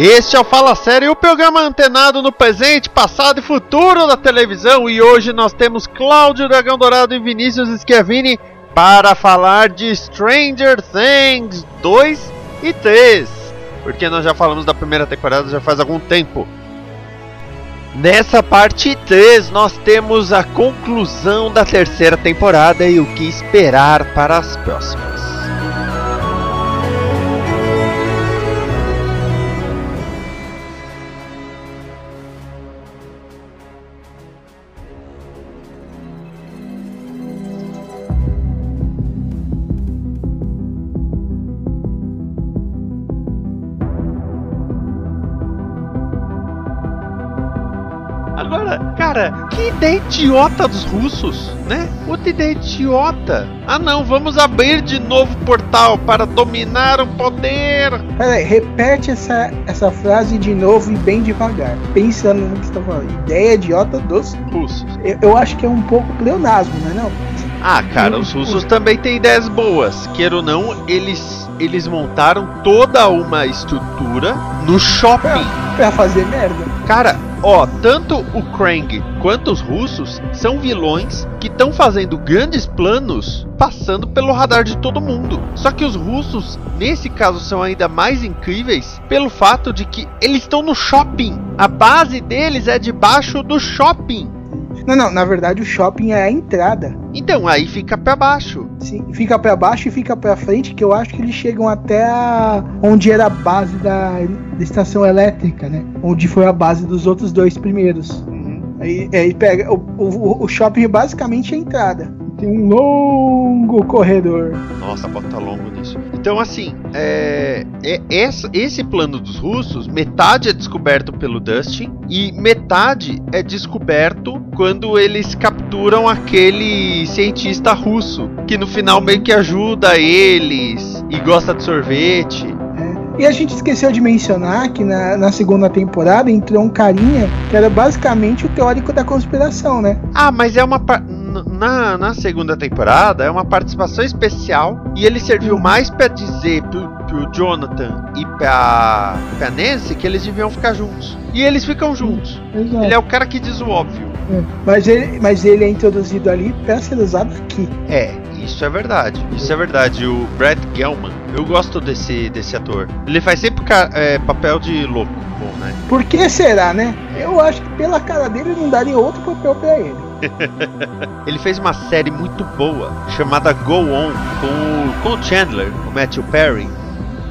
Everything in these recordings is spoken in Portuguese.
Este é o Fala Sério, o programa antenado no presente, passado e futuro da televisão. E hoje nós temos Cláudio Dragão Dourado e Vinícius Schiavini para falar de Stranger Things 2 e 3. Porque nós já falamos da primeira temporada já faz algum tempo. Nessa parte 3, nós temos a conclusão da terceira temporada e o que esperar para as próximas. Cara, que ideia idiota dos russos, né? Outra ideia idiota. Ah não, vamos abrir de novo o portal para dominar o poder. Peraí, repete essa, essa frase de novo e bem devagar. Pensando no que você tá falando. Ideia idiota dos Russos. Eu, eu acho que é um pouco pleonasmo, não é não? Ah, cara, os russos também têm ideias boas. Queira ou não, eles, eles montaram toda uma estrutura no shopping. Pra fazer merda. Cara, ó, tanto o Krang quanto os russos são vilões que estão fazendo grandes planos passando pelo radar de todo mundo. Só que os russos, nesse caso, são ainda mais incríveis pelo fato de que eles estão no shopping. A base deles é debaixo do shopping. Não, não, na verdade o shopping é a entrada. Então aí fica pra baixo. Sim, fica pra baixo e fica pra frente, que eu acho que eles chegam até a... onde era a base da, da estação elétrica, né? Onde foi a base dos outros dois primeiros. Aí, aí pega. O, o, o shopping é basicamente a entrada. Tem um longo corredor. Nossa, bota longo nisso. Então, assim, é, é- essa- esse plano dos russos, metade é descoberto pelo Dustin e metade é descoberto quando eles capturam aquele cientista russo que no final meio que ajuda eles e gosta de sorvete. E a gente esqueceu de mencionar que na, na segunda temporada entrou um carinha que era basicamente o teórico da conspiração, né? Ah, mas é uma. par- n- Na, na segunda temporada é uma participação especial e ele serviu mais pra dizer pro, pro Jonathan e pra, pra Nancy que eles deviam ficar juntos. E eles ficam juntos. Exato. Ele é o cara que diz o óbvio. É. Mas, ele, mas ele é introduzido ali pra ser usado aqui. É, isso é verdade. Isso é verdade. O Brad Gelman, eu gosto desse, desse ator. Ele faz sempre é, papel de louco, bom, né? Por que será, né? Eu acho que pela cara dele não daria outro papel pra ele. Ele fez uma série muito boa chamada Go On com, com o Chandler, o Matthew Perry,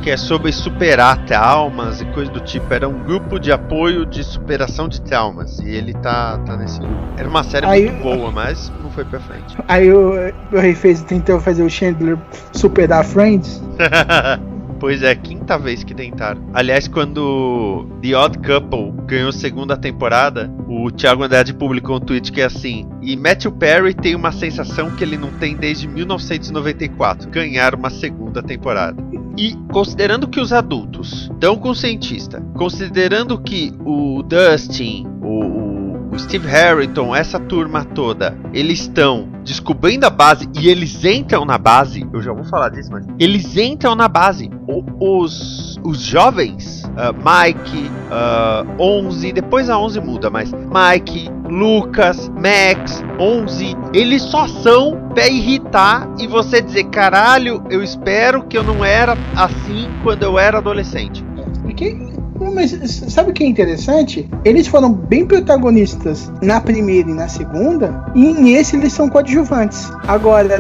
que é sobre superar traumas e coisa do tipo. Era um grupo de apoio de superação de traumas e ele tá, tá nesse grupo. Era uma série Aí- muito boa, mas não foi pra frente. Aí o, o Rei fez, tentou fazer o Chandler superar Friends. Pois é, quinta vez que tentaram. Aliás, quando The Odd Couple ganhou segunda temporada, o Thiago Andrade publicou um tweet que é assim: E Matthew Perry tem uma sensação que ele não tem desde 1994 ganhar uma segunda temporada. E considerando que os adultos estão com o cientista, considerando que o Dustin, o, o- Steve Harrington, essa turma toda, eles estão descobrindo a base e eles entram na base. Eu já vou falar disso, mas eles entram na base. O- os, os jovens, ah, Mike, ah, 11, depois a 11 muda, mas Mike, Lucas, Max, 11, eles só são pra irritar e você dizer: caralho, eu espero que eu não era assim quando eu era adolescente. Porque Mas sabe o que é interessante? Eles foram bem protagonistas na primeira e na segunda, e nesse eles são coadjuvantes. Agora,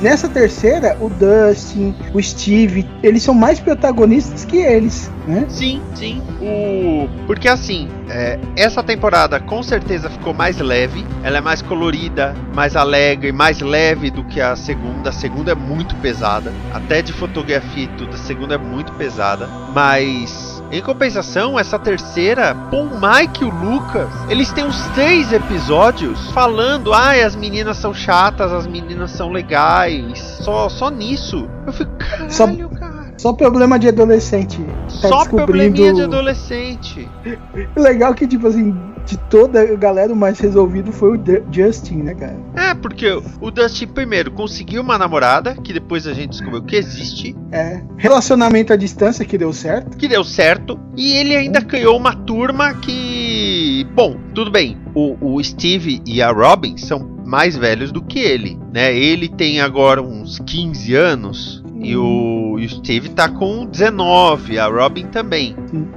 nessa terceira, o Dustin, o Steve, eles são mais protagonistas que eles, né? Sim, sim. O... Porque assim, é, essa temporada com certeza ficou mais leve, ela é mais colorida, mais alegre, mais leve do que a segunda. A segunda é muito pesada, até de fotografia e tudo, a segunda é muito pesada, mas em compensação, essa terceira, Paul Mike e o Lucas, eles têm uns três episódios falando, ai, ah, as meninas são chatas, as meninas são legais, só, só nisso. Eu fico, caralho, só, cara. Só problema de adolescente. Tá só descobrindo... probleminha de adolescente. Legal que, tipo assim, de toda a galera, o mais resolvido foi o Justin, né, cara? É, porque o Dustin, primeiro, conseguiu uma namorada, que depois a gente descobriu que existe. É. Relacionamento à distância, que deu certo. Que deu certo. E ele ainda criou uma turma que. Bom, tudo bem. O, o Steve e a Robin são mais velhos do que ele, né? Ele tem agora uns 15 anos e o, e o Steve tá com 19, a Robin também.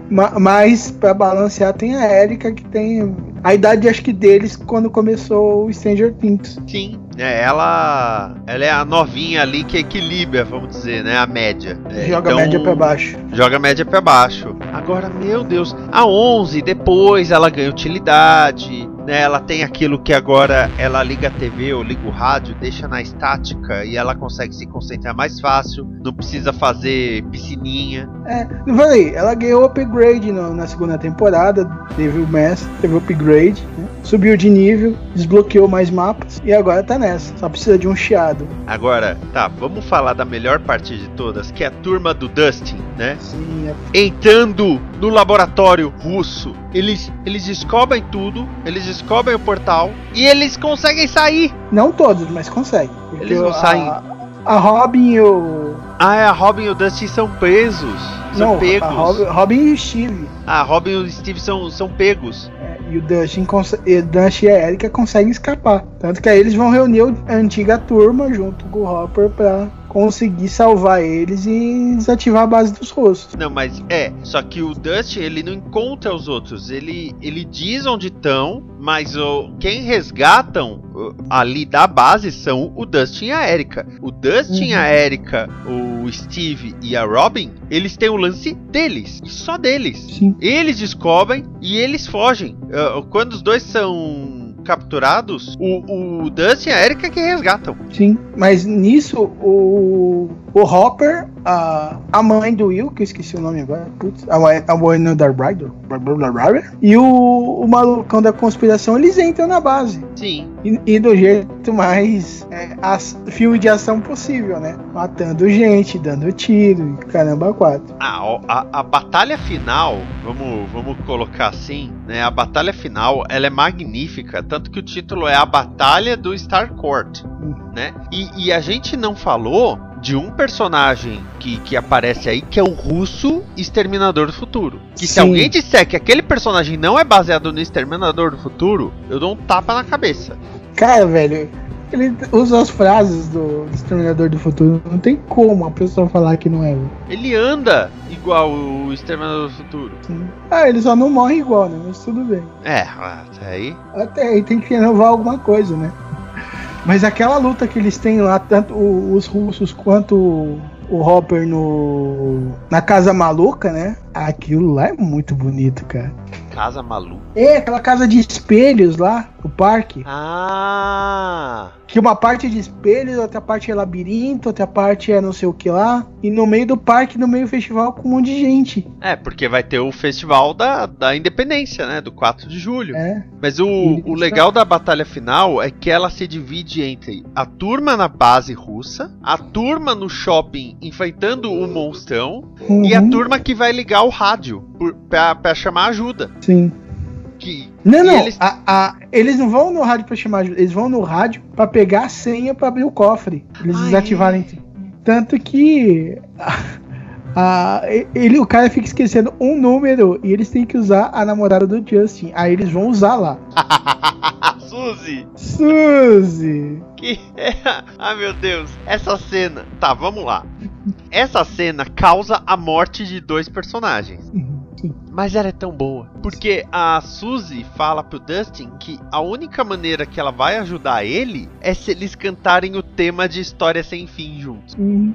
Mas para balancear tem a Erika que tem a idade acho que deles quando começou o Stranger Things. Sim, é, ela, ela é a novinha ali que equilibra, vamos dizer, né, a média. É, joga então, a média para baixo. Joga a média para baixo. Agora, meu Deus, a 11 depois ela ganha utilidade. Né, ela tem aquilo que agora ela liga a TV ou liga o rádio, deixa na estática e ela consegue se concentrar mais fácil, não precisa fazer piscininha. É, não falei, ela ganhou upgrade no, na segunda temporada, teve o mestre, teve o upgrade, né, subiu de nível, desbloqueou mais mapas e agora tá nessa, só precisa de um chiado. Agora, tá, vamos falar da melhor parte de todas, que é a turma do Dustin, né? Sim, é... Entrando no laboratório russo, eles, eles descobrem tudo, eles descobrem o portal e eles conseguem sair. Não todos, mas conseguem. Eles não a, saem. A Robin e o. Ah, é, a Robin e o Dustin são presos. São não, pegos. Robin, Robin e o Steve. Ah, Robin e o Steve são, são pegos. É, e o Dustin, e Dustin e a Erika conseguem escapar. Tanto que aí eles vão reunir a antiga turma junto com o Hopper pra conseguir salvar eles e desativar a base dos rostos. Não, mas é, só que o Dust ele não encontra os outros, ele ele diz onde estão, mas o quem resgatam ali da base são o Dustin e a Erika. O Dustin, uhum. a Erika, o Steve e a Robin, eles têm o lance deles, só deles. Sim. Eles descobrem e eles fogem. Uh, quando os dois são capturados, o, o Dustin e a Erika que resgatam. Sim, mas nisso o, o Hopper, a, a mãe do Will, que eu esqueci o nome agora, putz, a, a mãe da Ryder, e o, o malucão da conspiração, eles entram na base. Sim. E, e do jeito mais é, as, filme de ação possível, né? Matando gente, dando tiro, caramba, quatro. Ah, a, a batalha final, vamos, vamos colocar assim, né? A batalha final, ela é magnífica, tanto que o título é A Batalha do Starcourt, hum. né? E, e a gente não falou de um personagem que, que aparece aí, que é o russo Exterminador do Futuro. Que Sim. se alguém disser que aquele personagem não é baseado no Exterminador do Futuro, eu dou um tapa na cabeça. Cara, velho, ele usa as frases do Exterminador do Futuro. Não tem como a pessoa falar que não é. Ele anda igual o Exterminador do Futuro. Sim. Ah, ele só não morre igual, né? Mas tudo bem. É, até aí. Até aí tem que renovar alguma coisa, né? Mas aquela luta que eles têm lá, tanto os russos quanto o Hopper no na Casa Maluca, né? Aquilo lá é muito bonito, cara. Casa Maluca? É, aquela casa de espelhos lá, o parque. Ah! Que uma parte é de espelhos, outra parte é labirinto, outra parte é não sei o que lá. E no meio do parque, no meio do festival, com um monte de gente. É, porque vai ter o festival da, da independência, né? Do 4 de julho. É. Mas o, o legal da batalha final é que ela se divide entre a turma na base russa, a turma no shopping enfrentando o monstrão uhum. e a turma que vai ligar o rádio por, pra, pra chamar ajuda. Sim. Que, não, não. Eles... A, a, eles não vão no rádio pra chamar ajuda, eles vão no rádio pra pegar a senha pra abrir o cofre. Eles ah, desativarem. É? Tanto que. A, ele, o cara fica esquecendo um número e eles têm que usar a namorada do Justin. Aí eles vão usar lá. Suzy! Suzy! Que é... Ah, meu Deus. Essa cena. Tá, vamos lá. Essa cena causa a morte de dois personagens. Uhum, mas ela é tão boa. Porque a Suzy fala pro Dustin que a única maneira que ela vai ajudar ele é se eles cantarem o tema de História Sem Fim juntos. Hum,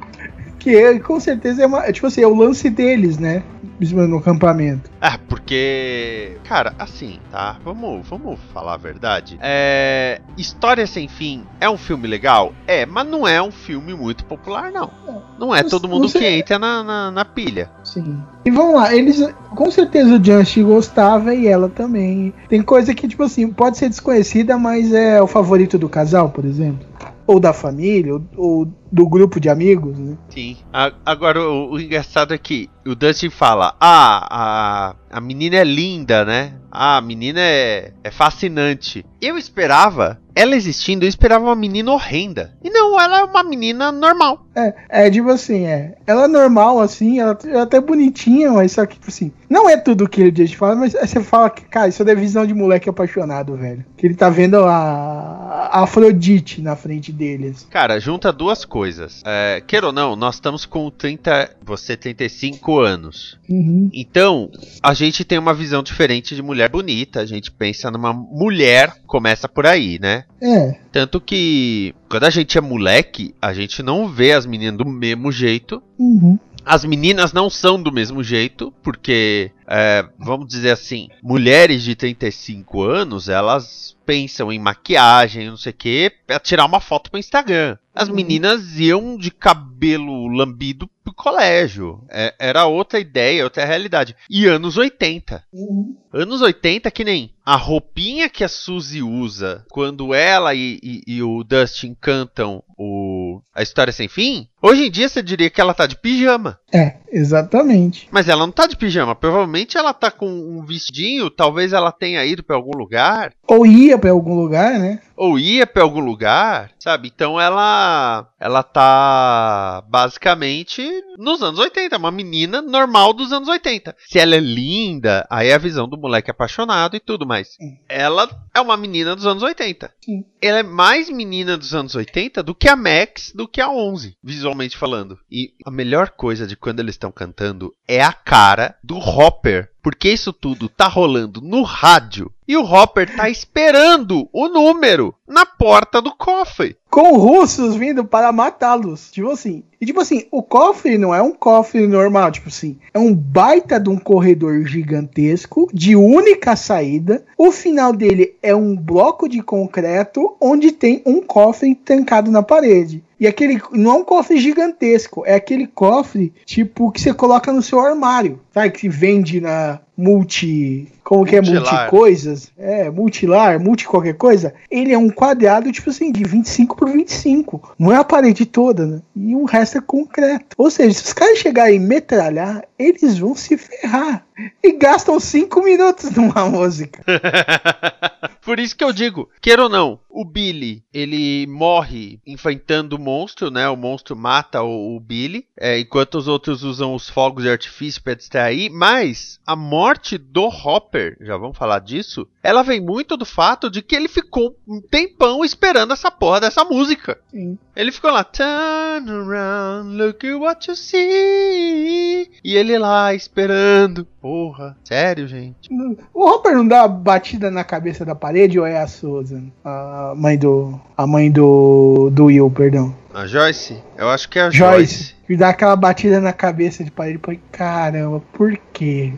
que é, com certeza é, uma, é tipo assim, é o lance deles, né? no acampamento. Ah, porque, cara, assim, tá? Vamos, vamos falar a verdade. É, História sem fim é um filme legal, é, mas não é um filme muito popular, não. Não é todo mundo que entra na, na, na, pilha. Sim. E vamos lá, eles, com certeza o Just gostava e ela também. Tem coisa que tipo assim pode ser desconhecida, mas é o favorito do casal, por exemplo ou da família, ou, ou do grupo de amigos, né? Sim. A, agora, o, o, engraçado é que o Dustin fala: Ah, a, a menina é linda, né? Ah, a menina é, é fascinante. Eu esperava, ela existindo, eu esperava uma menina horrenda. E não, ela é uma menina normal. É, é tipo assim, é. Ela é normal, assim, ela é até bonitinha, mas só que, tipo assim, não é tudo que ele fala, mas você fala que, cara, isso é visão de moleque apaixonado, velho. Que ele tá vendo a, a Afrodite na frente deles. Cara, junta duas coisas coisas. É, queira ou não, nós estamos com 30. Você 35 anos. Uhum. Então, a gente tem uma visão diferente de mulher bonita. A gente pensa numa mulher, começa por aí, né? É. Tanto que quando a gente é moleque, a gente não vê as meninas do mesmo jeito. Uhum. As meninas não são do mesmo jeito, porque, é, vamos dizer assim, mulheres de 35 anos, elas pensam em maquiagem, não sei o que, pra tirar uma foto pro Instagram. As uhum. meninas iam de cabelo lambido pro colégio. É, era outra ideia, outra realidade. E anos 80. Uhum. Anos 80 que nem a roupinha que a Suzy usa quando ela e, e, e, o Dustin cantam o A História Sem Fim, hoje em dia você diria que ela tá de pijama. É, exatamente. Mas ela não tá de pijama. Provavelmente ela tá com um vestidinho, talvez ela tenha ido para algum lugar. Ou ia para algum lugar, né? Ou ia para algum lugar, sabe? Então ela ela tá basicamente nos anos 80, uma menina normal dos anos 80. Se ela é linda, aí é a visão do moleque apaixonado e tudo mais. Ela é uma menina dos anos 80. Sim. Ela é mais menina dos anos 80 do que a Max, do que a 11, visualmente falando. E a melhor coisa de quando eles estão cantando é a cara do Hopper porque isso tudo tá rolando no rádio e o Hopper tá esperando o número na porta do cofre. Com russos vindo para matá-los. Tipo assim. E tipo assim, o cofre não é um cofre normal, tipo assim, é um baita de um corredor gigantesco de única saída. O final dele é um bloco de concreto onde tem um cofre trancado na parede. E aquele não é um cofre gigantesco, é aquele cofre tipo que você coloca no seu armário, sabe? Que vende na для multi. Como que é multi coisas? É, multilar, multi qualquer coisa. Ele é um quadrado, tipo assim, de 25 por 25. Não é a parede toda, né? E o resto é concreto. Ou seja, se os caras chegarem e metralhar, eles vão se ferrar. E gastam 5 minutos numa música. Por isso que eu digo, queira ou não, o Billy, ele morre enfrentando o monstro, né? O monstro mata o, o Billy, é, enquanto os outros usam os fogos de artifício para distrair. Mas a morte do Hopper, já vamos falar disso, ela vem muito do fato de que ele ficou um tempão esperando essa porra dessa música. Sim. Ele ficou lá, turn around, look at what you see. E ele lá esperando. Porra, sério, gente? O Hopper não dá batida na cabeça da parede ou é a Susan? A mãe do. A mãe do. do Will, perdão. A Joyce? Eu acho que é a Joyce. Joyce. E dá aquela batida na cabeça de parede. Pô, caramba, por quê?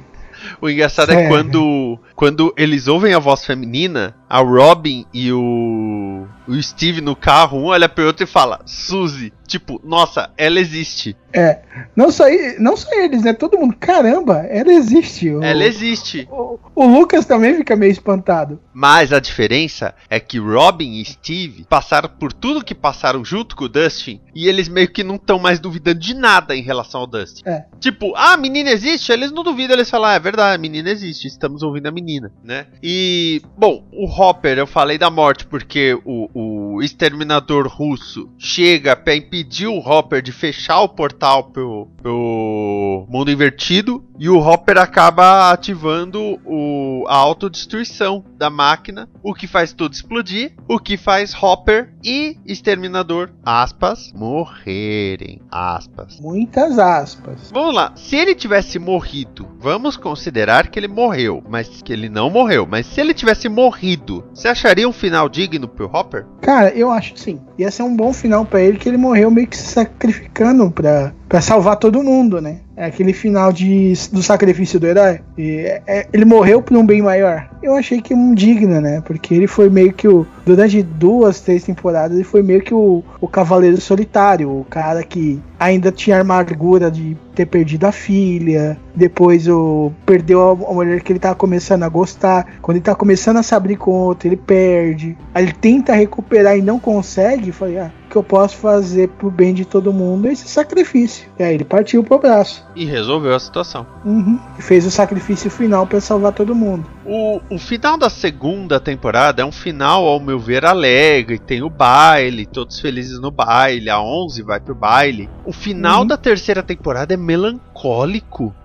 O engraçado é é quando, quando eles ouvem a voz feminina, a Robin e o, o Steve no carro, um olha pro outro e fala, Suzy. Tipo, nossa, ela existe. É. Não só, não só eles, né? Todo mundo, caramba, ela existe. O, ela existe. O, o, Lucas também fica meio espantado. Mas a diferença é que Robin e Steve passaram por tudo que passaram junto com o Dustin e eles meio que não estão mais duvidando de nada em relação ao Dustin. É. Tipo, ah, a menina existe? Eles não duvidam, eles falam, ah, é verdade, a menina existe, estamos ouvindo a menina, né? E, bom, o Hopper, eu falei da morte porque o, o exterminador russo chega pra impedir o Hopper de fechar o portal pro, pro mundo invertido e o Hopper acaba ativando o, a autodestruição da máquina, o que faz tudo explodir, o que faz Hopper e Exterminador, aspas, morrerem, aspas. Muitas aspas. Vamos lá, se ele tivesse morrido, vamos considerar que ele morreu, mas que ele não morreu, mas se ele tivesse morrido, você acharia um final digno pro Hopper? Cara, eu acho sim. Ia ser um bom final para ele, que ele morreu meio que se sacrificando pra, pra salvar todo mundo, né? É aquele final de, do sacrifício do herói. E, é, ele morreu por um bem maior. Eu achei que um digno, né? Porque ele foi meio que o. Durante duas, três temporadas, ele foi meio que o, o cavaleiro solitário. O cara que ainda tinha amargura de ter perdido a filha. Depois o, perdeu a, a mulher que ele tava começando a gostar. Quando ele tá começando a se abrir com outra, ele perde. Aí ele tenta recuperar e não consegue. Falei, ah, que eu posso fazer pro bem de todo mundo é esse sacrifício. E aí ele partiu pro braço. E resolveu a situação. Uhum. E fez o sacrifício final para salvar todo mundo. O, o final da segunda temporada é um final, ao meu ver, alegre. Tem o baile, todos felizes no baile. A 11 vai pro baile. O final Uhum. da terceira temporada é melancólico.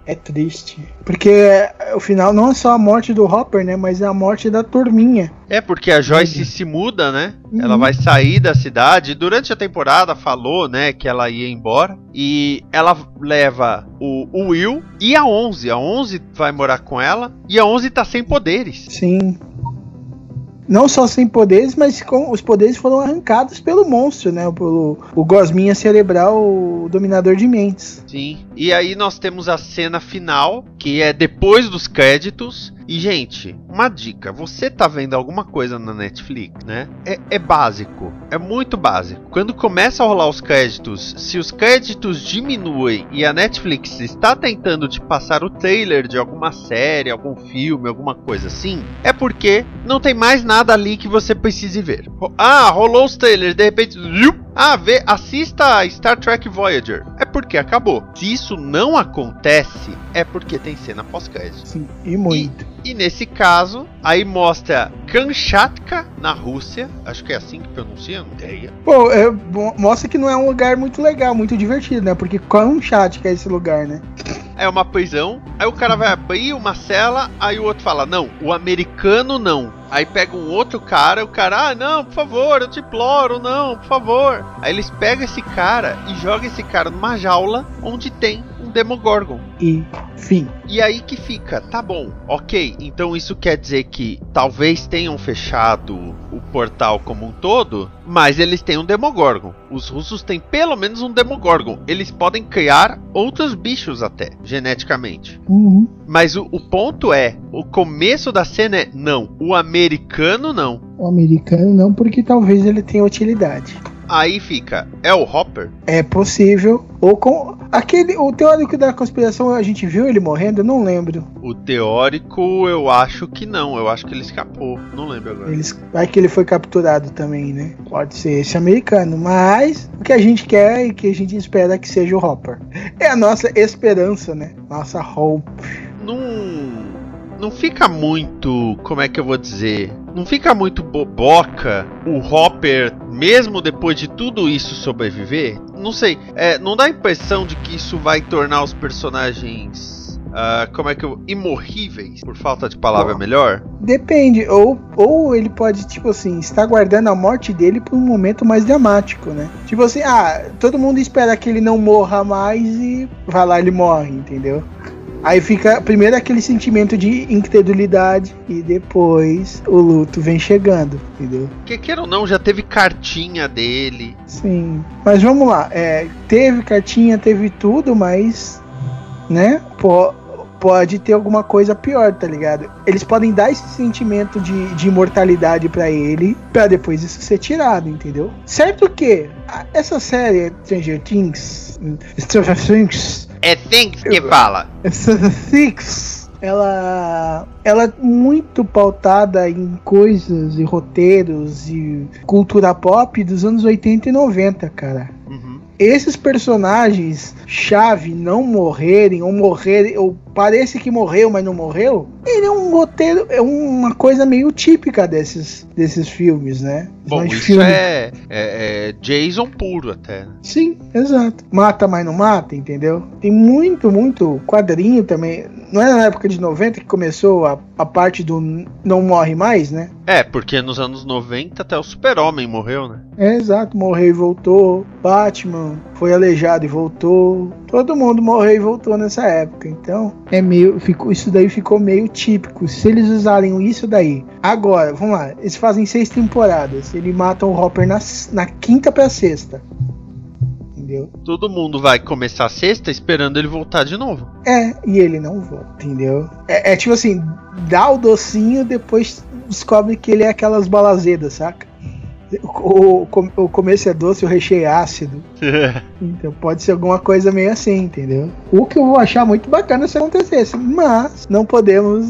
É triste. Porque o final não é só a morte do Hopper, né? Mas é a morte da turminha. É porque a Joyce Uhum. se muda, né? Uhum. Ela vai sair da cidade. Durante a temporada falou, né, que ela ia embora. E ela leva o, o Will e a 11. A 11 vai morar com ela. E a 11 tá sem poderes. Sim. Não só sem poderes, mas com os poderes foram arrancados pelo monstro, né? Pelo o Gosminha Cerebral, o dominador de mentes. Sim. E aí nós temos a cena final, que é depois dos créditos. E, gente, uma dica: você tá vendo alguma coisa na Netflix, né? É, é básico, é muito básico. Quando começa a rolar os créditos, se os créditos diminuem e a Netflix está tentando te passar o trailer de alguma série, algum filme, alguma coisa assim, é porque não tem mais nada ali que você precise ver. Ah, rolou os trailers, de repente. Ah, vê, assista a Star Trek Voyager. É porque acabou. Se isso não acontece, é porque tem cena pós-crédito. Sim, e muito. E nesse caso, aí mostra Kamchatka na Rússia. Acho que é assim que pronuncia, não ideia. Pô, é, mo- mostra que não é um lugar muito legal, muito divertido, né? Porque que é esse lugar, né? É uma prisão. Aí o cara vai abrir uma cela, aí o outro fala: Não, o americano não. Aí pega um outro cara, o cara, ah, não, por favor, eu te imploro, não, por favor. Aí eles pegam esse cara e jogam esse cara numa jaula onde tem um Demogorgon. E fim. E aí que fica, tá bom, ok, então isso quer dizer que talvez tenham fechado o portal como um todo, mas eles têm um Demogorgon. Os russos têm pelo menos um Demogorgon. Eles podem criar outros bichos até, geneticamente. Uhum. Mas o, o ponto é, o começo da cena é não, o americano não. O americano não, porque talvez ele tenha utilidade. Aí fica, é o Hopper? É possível. Ou com. Aquele. O teórico da conspiração, a gente viu ele morrendo? Eu não lembro. O teórico eu acho que não, eu acho que ele escapou, não lembro agora. Eles, vai que ele foi capturado também, né? Pode ser esse americano. Mas o que a gente quer e que a gente espera que seja o Hopper. É a nossa esperança, né? Nossa hope. não não fica muito, como é que eu vou dizer? Não fica muito boboca o Hopper, mesmo depois de tudo isso sobreviver? Não sei, é, não dá a impressão de que isso vai tornar os personagens, ah, como é que eu, imorríveis, por falta de palavra melhor? Depende. Ou, ou ele pode, tipo assim, estar guardando a morte dele para um momento mais dramático, né? Tipo assim, ah, todo mundo espera que ele não morra mais e vai lá, ele morre, entendeu? Aí fica primeiro aquele sentimento de incredulidade e depois o luto vem chegando, entendeu? Que queira ou não, já teve cartinha dele. Sim. Mas vamos lá, é, teve cartinha, teve tudo, mas né? Pô, pode ter alguma coisa pior, tá ligado? Eles podem dar esse sentimento de, de imortalidade pra ele, pra depois isso ser tirado, entendeu? Certo que essa série Stranger Things, Stranger Things, É Things que fala. Things, ela, ela é muito pautada em coisas e roteiros e cultura pop dos anos 80 e 90, cara Uhum. Esses personagens chave não morrerem ou morrerem ou parece que morreu mas não morreu ele é um roteiro é uma coisa meio típica desses desses filmes né Bom, Mas isso filme- é, é- é Jason puro até. né? sim exato mata mas não mata entendeu tem muito muito quadrinho também Não é na época de 90 que começou a, a parte do não morre mais, né? É, porque nos anos 90 até o Super-Homem morreu, né? É, exato, morreu e voltou. Batman foi aleijado e voltou. Todo mundo morreu e voltou nessa época. Então, é meio. Ficou, isso daí ficou meio típico. Se eles usarem isso daí. Agora, vamos lá. Eles fazem seis temporadas. Eles matam o Hopper na, na quinta pra sexta. Entendeu? Todo mundo vai começar a sexta esperando ele voltar de novo. É, e ele não volta, entendeu? É, é tipo assim, dá o docinho, depois descobre que ele é aquelas balazedas, saca? O, o, começo é doce, o recheio é ácido. então pode ser alguma coisa meio assim, entendeu? O que eu vou achar muito bacana se acontecesse. Mas não podemos,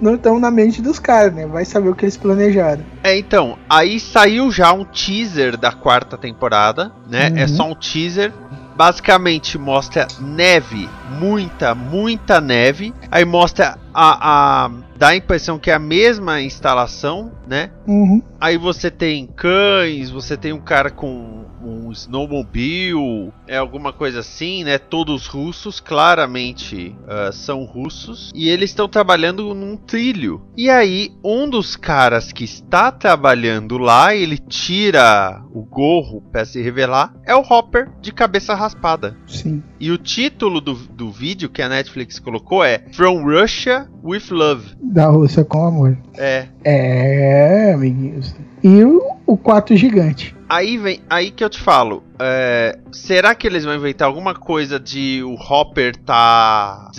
não, estamos na mente dos caras, né? Vai saber o que eles planejaram. É, então, aí saiu já um teaser da quarta temporada, né? É Uhum. só um teaser. Basicamente mostra neve, muita, muita neve. Aí mostra a, a. dá a impressão que é a mesma instalação, né? Uhum. Aí você tem cães, você tem um cara com um snowmobile, é alguma coisa assim, né? Todos russos, claramente ah, são russos. E eles estão trabalhando num trilho. E aí, um dos caras que está trabalhando lá, ele tira o gorro pra se revelar, é o Hopper de cabeça raspada. Sim. E o título do, do vídeo que a Netflix colocou é From Russia with Love. Da Rússia com amor. É, É, amiguinhos. E o, o quarto gigante. Aí vem, aí que eu te falo, é, será que eles vão inventar alguma coisa de o Hopper tá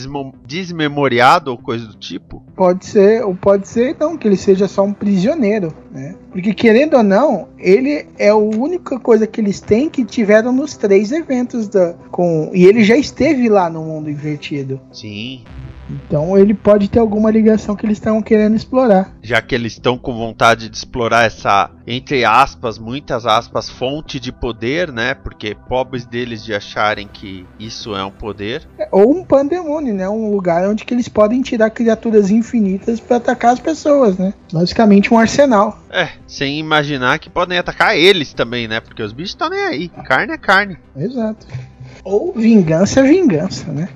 desmemoriado ou coisa do tipo? Pode ser, ou pode ser não, que ele seja só um prisioneiro, né? Porque querendo ou não, ele é a única coisa que eles têm que tiveram nos três eventos da com e ele já esteve lá no mundo invertido. Sim. Então ele pode ter alguma ligação que eles estão querendo explorar. Já que eles estão com vontade de explorar essa, entre aspas, muitas aspas, fonte de poder, né? Porque pobres deles de acharem que isso é um poder. É, Ou um pandemônio, né? Um lugar onde que eles podem tirar criaturas infinitas para atacar as pessoas, né? Basicamente um arsenal. É, sem imaginar que podem atacar eles também, né? Porque os bichos estão nem aí. Carne é carne. Exato. Ou vingança é vingança, né?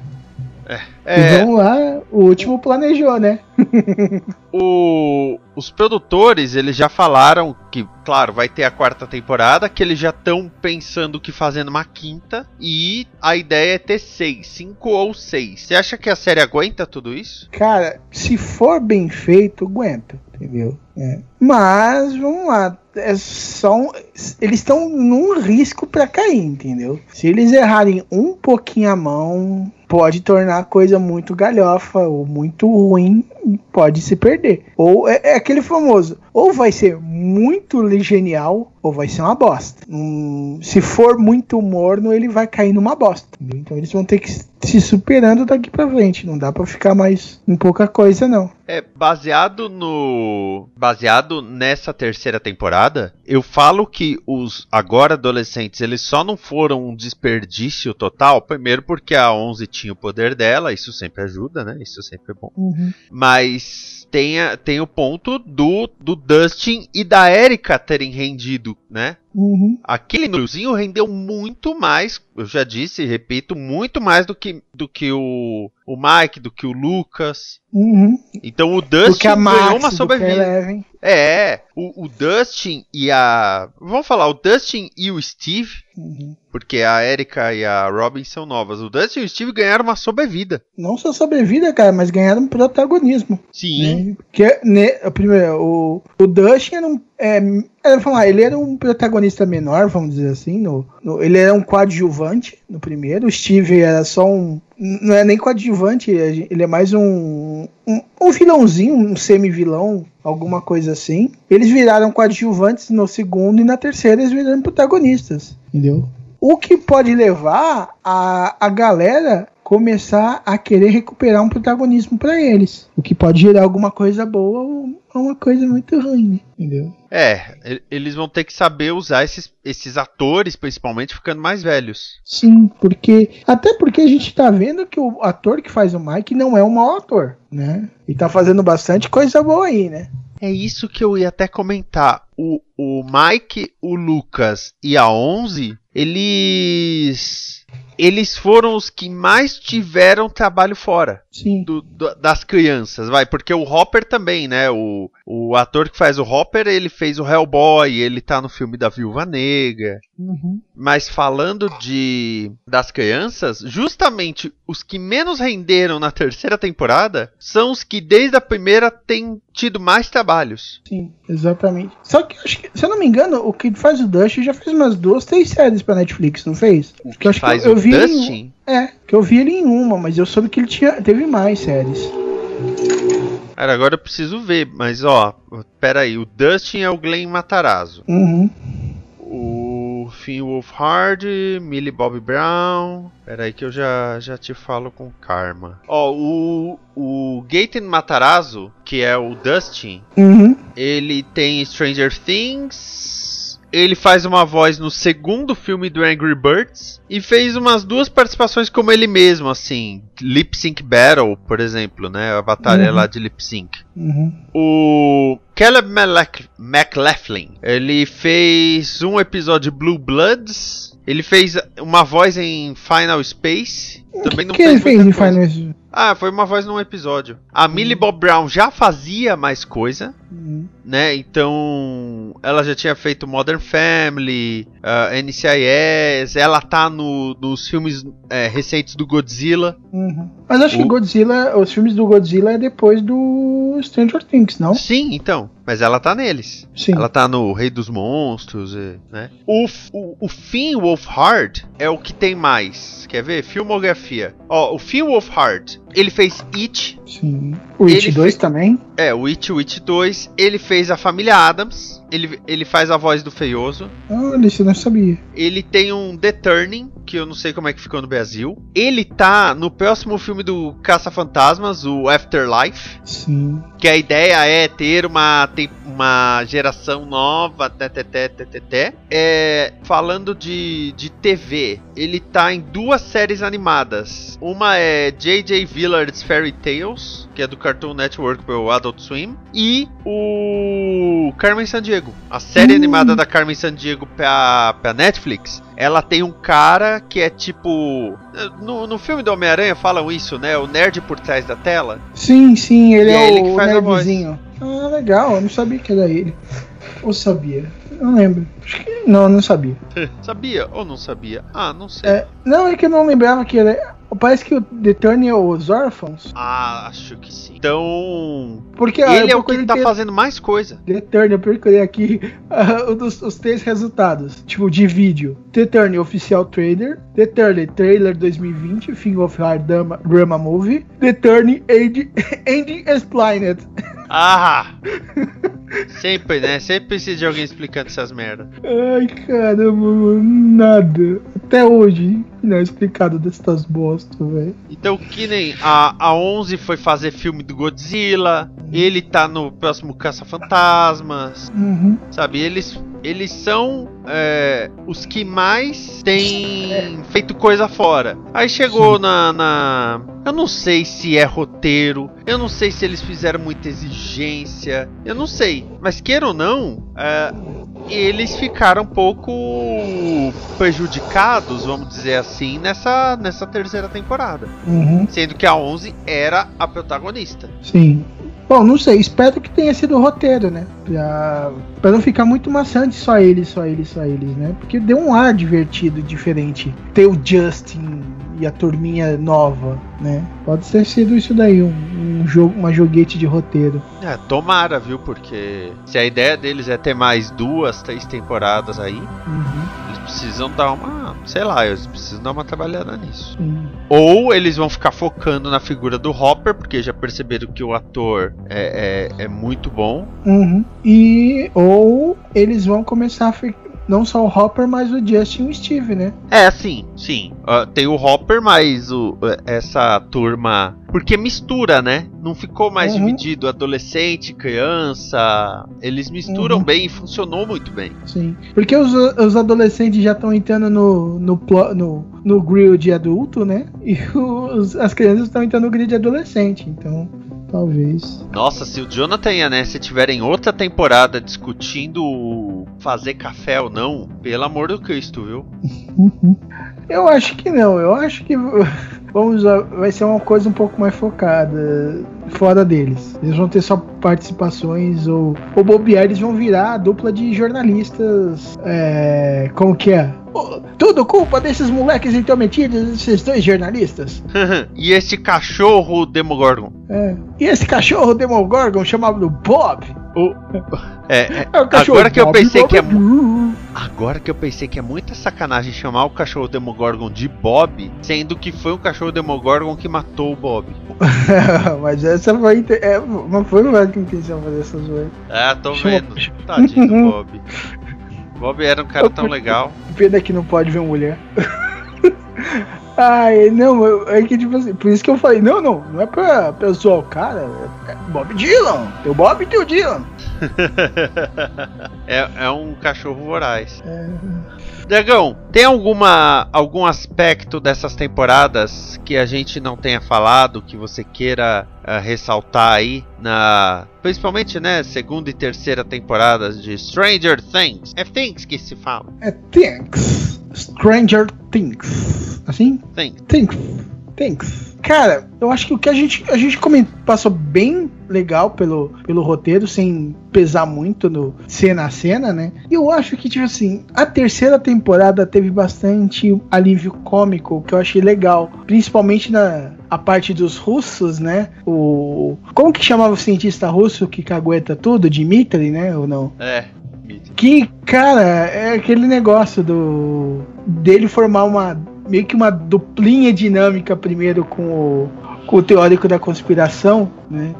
E É, vamos lá, o último planejou, né? O- os produtores, eles já falaram que, claro, vai ter a quarta temporada, que eles já estão pensando que fazendo uma quinta, e a ideia é ter seis, cinco ou seis. Você acha que a série aguenta tudo isso? Cara, se for bem feito, aguenta, entendeu? É. Mas, vamos lá, é só um- eles estão num risco pra cair, entendeu? Se eles errarem um pouquinho a mão, pode tornar a coisa muito galhofa ou muito ruim, pode se perder. Ou é, é aquele famoso, ou vai ser muito genial, ou vai ser uma bosta. Hum, se for muito morno, ele vai cair numa bosta. Então eles vão ter que se superando daqui pra frente. Não dá pra ficar mais em pouca coisa, não. É baseado no. Baseado nessa terceira temporada, eu falo que os agora adolescentes eles só não foram um desperdício total. Primeiro, porque a 11 tinha o poder dela, isso sempre ajuda, né? Isso sempre é bom. Mas Mas tem, a- tem o ponto do, do Dustin e da Erika terem rendido, né? Uhum. Aquele núcleozinho rendeu muito mais, eu já disse e repito, muito mais do que, do que o, o Mike, do que o Lucas. Uhum. Então o Dustin a ganhou Max, uma sobrevida. É, o, o Dustin e a. Vamos falar, o Dustin e o Steve, Uhum. porque a Erika e a Robin são novas. O Dustin e o Steve ganharam uma sobrevida. Não só sobrevida, cara, mas ganharam protagonismo. Sim. Né? Porque, né, o primeiro, o, o Dustin era um. É, era, lá, ele era um protagonista menor, vamos dizer assim. No, no- ele era um coadjuvante no primeiro. O Steve era só um. Não é nem coadjuvante, ele é mais um. Um, um vilãozinho, um semi-vilão, alguma coisa assim. Eles viraram coadjuvantes no segundo e na terceira eles viraram protagonistas. Entendeu? O que pode levar a, a galera começar a querer recuperar um protagonismo pra eles. O que pode gerar alguma coisa boa ou uma coisa muito ruim, né? entendeu? É, eles vão ter que saber usar esses, esses atores, principalmente ficando mais velhos. Sim, porque. Até porque a gente tá vendo que o ator que faz o Mike não é um mau ator, né? E tá fazendo bastante coisa boa aí, né? É isso que eu ia até comentar. O, o Mike, o Lucas e a 11, eles eles foram os que mais tiveram trabalho fora. Sim. do- do- das crianças, vai, porque o Hopper também, né? O, o ator que faz o Hopper, ele fez o Hellboy, ele tá no filme da Viúva Negra. Uhum. Mas falando de das crianças, justamente os que menos renderam na terceira temporada são os que desde a primeira têm tido mais trabalhos. Sim, exatamente. Só que que, se eu não me engano, o que faz o Dust já fez umas duas, três séries pra Netflix, não fez? Que eu acho Faz que eu, eu vi ele Dustin. É, que eu vi ele em uma, mas eu soube que ele tinha, teve mais séries. Cara, agora eu preciso ver, mas ó, pera aí, o Dustin é o Glenn Matarazzo. Uhum. O Finn Wolfhard, Millie Bobby Brown. Pera aí que eu já, já te falo com karma. Ó, o, o Gaten Matarazzo, que é o Dustin, Uhum. ele tem Stranger Things. Ele faz uma voz no segundo filme do Angry Birds. E fez umas duas participações como ele mesmo, assim. Lip Sync Battle, por exemplo, né? A batalha Uhum. lá de Lip Sync. Uhum. O Caleb McLaughlin, ele fez um episódio de Blue Bloods. Ele fez uma voz em Final Space. Também que, não que ele fez em. Final Ah, foi uma voz num episódio. A Millie Bob Brown já fazia mais coisa, Uhum. né? Então, ela já tinha feito Modern Family, ah, NCIS, ela tá no- nos filmes eh, recentes do Godzilla. Uhum. Mas acho que O- Godzilla, os filmes do Godzilla é depois do Stranger Things, não? Sim, então. Mas ela tá neles. Sim. Ela tá no Rei dos Monstros, né? O, o, o Finn Wolfhard é o que tem mais. Quer ver? Filmografia. Ó, o Finn Wolfhard, ele fez It. Sim. O It Ele 2 fe- também? É, o It, o It 2. Ele fez a Família Adams. Ele, ele faz a voz do Feioso. Olha, isso eu não sabia. Ele tem um The Turning, que eu não sei como é que ficou no Brasil. Ele tá no próximo filme do Caça-Fantasmas, o Afterlife. Sim. Que a ideia é ter uma, tem- uma geração nova, teteté, teteté. É, falando de, de TV, ele tá em duas séries animadas. Uma é J.J. Villard's Fairy Tales, que é do Cartoon Network pelo Adult Swim. E o Carmen Sandiego. A série Hum. animada da Carmen Sandiego pra, pra Netflix. Ela tem um cara que é tipo. No, no filme do Homem-Aranha falam isso, né? O nerd por trás da tela. Sim, sim, ele é, é ele que o faz a voz. nerdzinho. Ah, legal, eu não sabia que era ele. Ou sabia? Não lembro. Acho que não, não sabia. Sabia ou não sabia? Ah, não sei. É, não, é que eu não lembrava que era. Parece que o The Turn é os órfãos. Ah, acho que sim. Então. Porque ah, ele é o que procurei tá ter- fazendo mais coisa. The Turn, eu procurei aqui ah, um dos- os três resultados, tipo, de vídeo. The Turn Oficial Trailer, The Turn Trailer 2020, Thing of Hard Drama, Drama Movie, The Turn End, Ending Explained. Ah! Sempre, né? Sempre precisa de alguém explicando essas merdas. Ai, caramba, mano, nada. Até hoje, não é explicado destas bosta, velho. Então, que nem a, a 11 foi fazer filme do Godzilla. Ele tá no próximo Caça-Fantasmas. Uhum. Sabe? Eles, eles são é, os que mais têm feito coisa fora. Aí chegou na, na. Eu não sei se é roteiro. Eu não sei se eles fizeram muita exigência. Eu não sei. Mas queira ou não. é, eles ficaram um pouco prejudicados, vamos dizer assim, nessa, nessa terceira temporada. Uhum. Sendo que a 11 era a protagonista. Sim. Bom, não sei, espero que tenha sido o roteiro, né? Pra, pra não ficar muito maçante só eles, só eles, só eles, né? Porque deu um ar divertido, diferente. Ter o Justin e a turminha nova, né? Pode ter sido isso daí, um, um jogo, uma joguete de roteiro. É, tomara, viu? Porque se a ideia deles é ter mais duas, três temporadas aí, Uhum, precisam dar uma. Sei lá, eles precisam dar uma trabalhada nisso. sim. Ou eles vão ficar focando na figura do Hopper, porque já perceberam que o ator é, é, é muito bom. Uhum. E ou eles vão começar a ficar não só o Hopper, mas o Justin e o Steve, né? É, sim, sim. Ah, tem o Hopper, mas o, essa turma. Porque mistura, né? Não ficou mais Uhum. dividido adolescente, criança. Eles misturam Uhum. bem e funcionou muito bem. Sim. Porque os, os adolescentes já estão entrando no, no, no, no grill de adulto, né? E os, as crianças estão entrando no grill de adolescente. Então talvez. Nossa, se o Jonathan e a Nessie tiverem outra temporada discutindo fazer café ou não, pelo amor do Cristo, viu? Eu acho que não, eu acho que vamos vai ser uma coisa um pouco mais focada fora deles. Eles vão ter só participações ou, ou bobear, eles vão virar a dupla de jornalistas. É, como que é? Tudo culpa desses moleques intrometidos, esses dois jornalistas. e esse cachorro Demogorgon? É. E esse cachorro Demogorgon chamado Bob? O, é, é, é agora que eu pensei Bob, que é agora que eu pensei que é muita sacanagem chamar o cachorro Demogorgon de Bob, sendo que foi um cachorro Demogorgon que matou o Bob. Mas essa foi é, não foi o que intenção fazer essa zoeira. É, tô vendo. Tadinho do Bob. Bob era um cara tão legal. Pena que não pode ver uma mulher. Ai, não, é que tipo assim, por isso que eu falei, não, não, não é pra pessoal, cara, é Bob Dylan, tem o Bob e tem o Dylan. é, é um cachorro voraz. É. Dragão, tem alguma algum aspecto dessas temporadas que a gente não tenha falado que você queira uh, ressaltar aí na principalmente né segunda e terceira temporadas de Stranger Things? É Things que se fala. É Things. Stranger Things. Assim? Things. Things. Things. Cara, eu acho que o que a gente, a gente comentou, passou bem legal pelo, pelo roteiro, sem pesar muito no cena a cena, né? E eu acho que, tipo assim, a terceira temporada teve bastante alívio cômico, que eu achei legal. Principalmente na a parte dos russos, né? O. Como que chamava o cientista russo que cagueta tudo? Dimitri, né? Ou não? É. Que, cara, é aquele negócio do. dele formar uma meio que uma duplinha dinâmica primeiro com o, com o teórico da conspiração, né?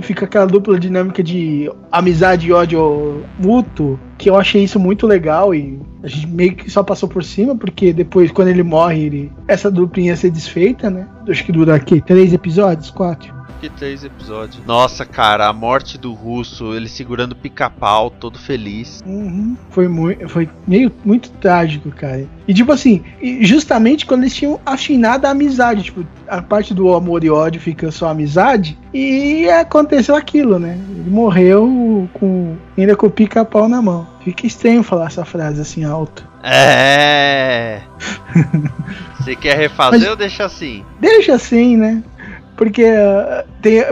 Fica aquela dupla dinâmica de amizade e ódio mútuo, que eu achei isso muito legal e a gente meio que só passou por cima, porque depois, quando ele morre, ele, essa duplinha ia ser desfeita, né? Acho que dura aqui, três episódios, quatro que três episódios. Nossa, cara, a morte do russo, ele segurando pica-pau, todo feliz. Uhum. Foi, muito, foi meio muito trágico, cara. E tipo assim, justamente quando eles tinham afinado a amizade, tipo, a parte do amor e ódio fica só amizade, e aconteceu aquilo, né? Ele morreu com ainda com o pica-pau na mão. Fica estranho falar essa frase assim alto. É. Você quer refazer Mas, ou deixa assim? Deixa assim, né? Porque,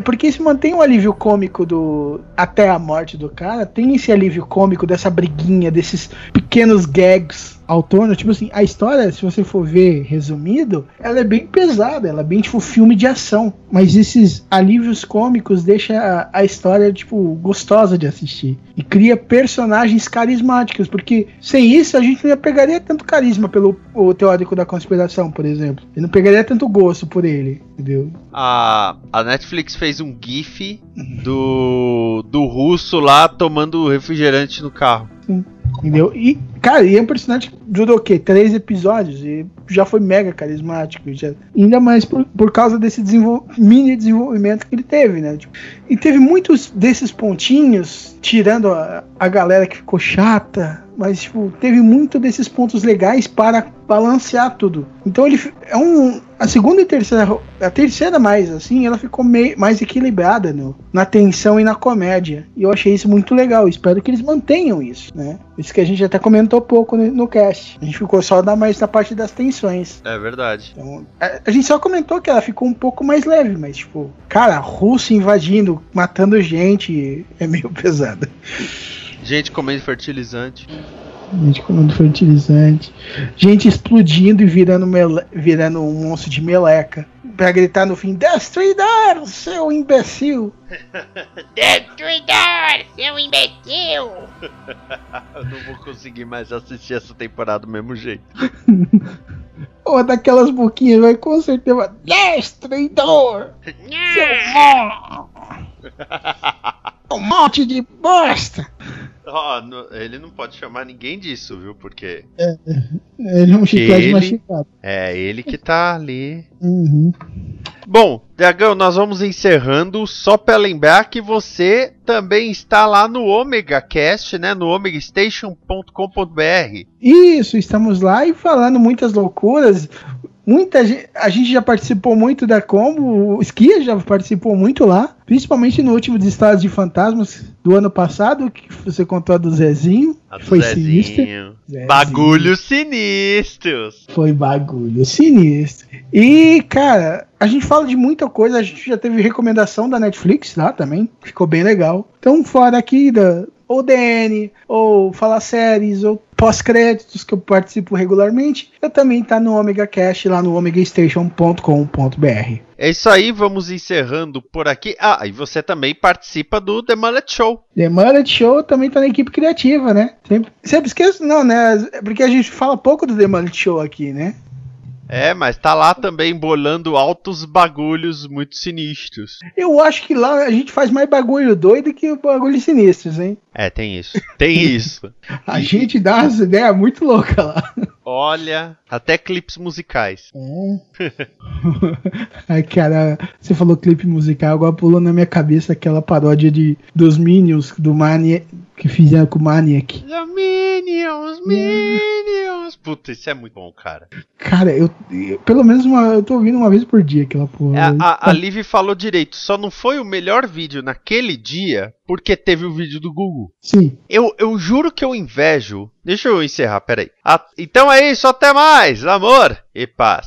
porque se mantém um alívio cômico do. Até a morte do cara, tem esse alívio cômico dessa briguinha, desses pequenos gags autônomo, tipo assim, a história, se você for ver resumido, ela é bem pesada, ela é bem tipo filme de ação, mas esses alívios cômicos deixa a, história tipo gostosa de assistir e cria personagens carismáticos, porque sem isso a gente não ia pegaria tanto carisma pelo teórico da conspiração, por exemplo. E não pegaria tanto gosto por ele, entendeu? A, a Netflix fez um gif do do russo lá tomando refrigerante no carro. Sim. Entendeu? E, cara, e é um personagem que durou o quê? Três episódios e já foi mega carismático. Já, ainda mais por, por causa desse desenvol mini desenvolvimento que ele teve, né? Tipo, e teve muitos desses pontinhos, tirando a, a galera que ficou chata, mas tipo, teve muito desses pontos legais para balancear tudo. Então ele é um a segunda e terceira, a terceira mais assim, ela ficou meio, mais equilibrada no, na tensão e na comédia. E eu achei isso muito legal. Espero que eles mantenham isso, né? Isso que a gente até comentou pouco no, no cast. A gente ficou só da mais da parte das tensões. É verdade. Então, a, a, gente só comentou que ela ficou um pouco mais leve, mas tipo, cara, Rússia invadindo, matando gente, é meio pesada. Gente comendo fertilizante. Gente comendo fertilizante. Gente explodindo e virando, mele... virando um monstro de meleca. Pra gritar no fim: Destruidor, seu imbecil! Destruidor, seu imbecil! Eu não vou conseguir mais assistir essa temporada do mesmo jeito. Ou daquelas boquinhas, vai com certeza. Destruidor! Seu Um monte de bosta! Oh, no, ele não pode chamar ninguém disso, viu? Porque. É, ele é um chiclete machucado. É, ele que tá ali. Uhum. Bom, Dragão, nós vamos encerrando. Só para lembrar que você também está lá no Omega Cast, né? No omegastation.com.br. Isso, estamos lá e falando muitas loucuras Muita gente, a gente já participou muito da combo, o Skia já participou muito lá, principalmente no último dos Estados de Fantasmas do ano passado, que você contou a do Zezinho, A do foi Zezinho. sinistro. Zezinho. Bagulhos sinistros. Foi bagulho sinistro. E, cara, a gente fala de muita coisa, a gente já teve recomendação da Netflix lá também, ficou bem legal. Então, fora aqui da ou DN, ou falar séries, ou pós-créditos que eu participo regularmente, eu também tá no Omega Cast lá no omegastation.com.br. É isso aí, vamos encerrando por aqui. Ah, e você também participa do The Mullet Show. The Mullet Show também tá na equipe criativa, né? Sempre, sempre esqueço, não, né? Porque a gente fala pouco do The Mullet Show aqui, né? É, mas tá lá também bolando altos bagulhos muito sinistros. Eu acho que lá a gente faz mais bagulho doido que bagulho sinistros, hein? É, tem isso. Tem isso. A gente dá umas ideias muito loucas lá. Olha, até clipes musicais. É. Ai, cara, você falou clipe musical, agora pulou na minha cabeça aquela paródia de, dos Minions do Maniac, que fizeram com o Maniac. The Minions, Minions. Puta, isso é muito bom, cara. Cara, eu, eu- pelo menos uma, eu tô ouvindo uma vez por dia aquela porra. É, a, a, a Liv falou direito, só não foi o melhor vídeo naquele dia porque teve o vídeo do Google. Sim. Eu, eu juro que eu invejo. Deixa eu encerrar, peraí. Ah, então é isso, até mais, amor e paz.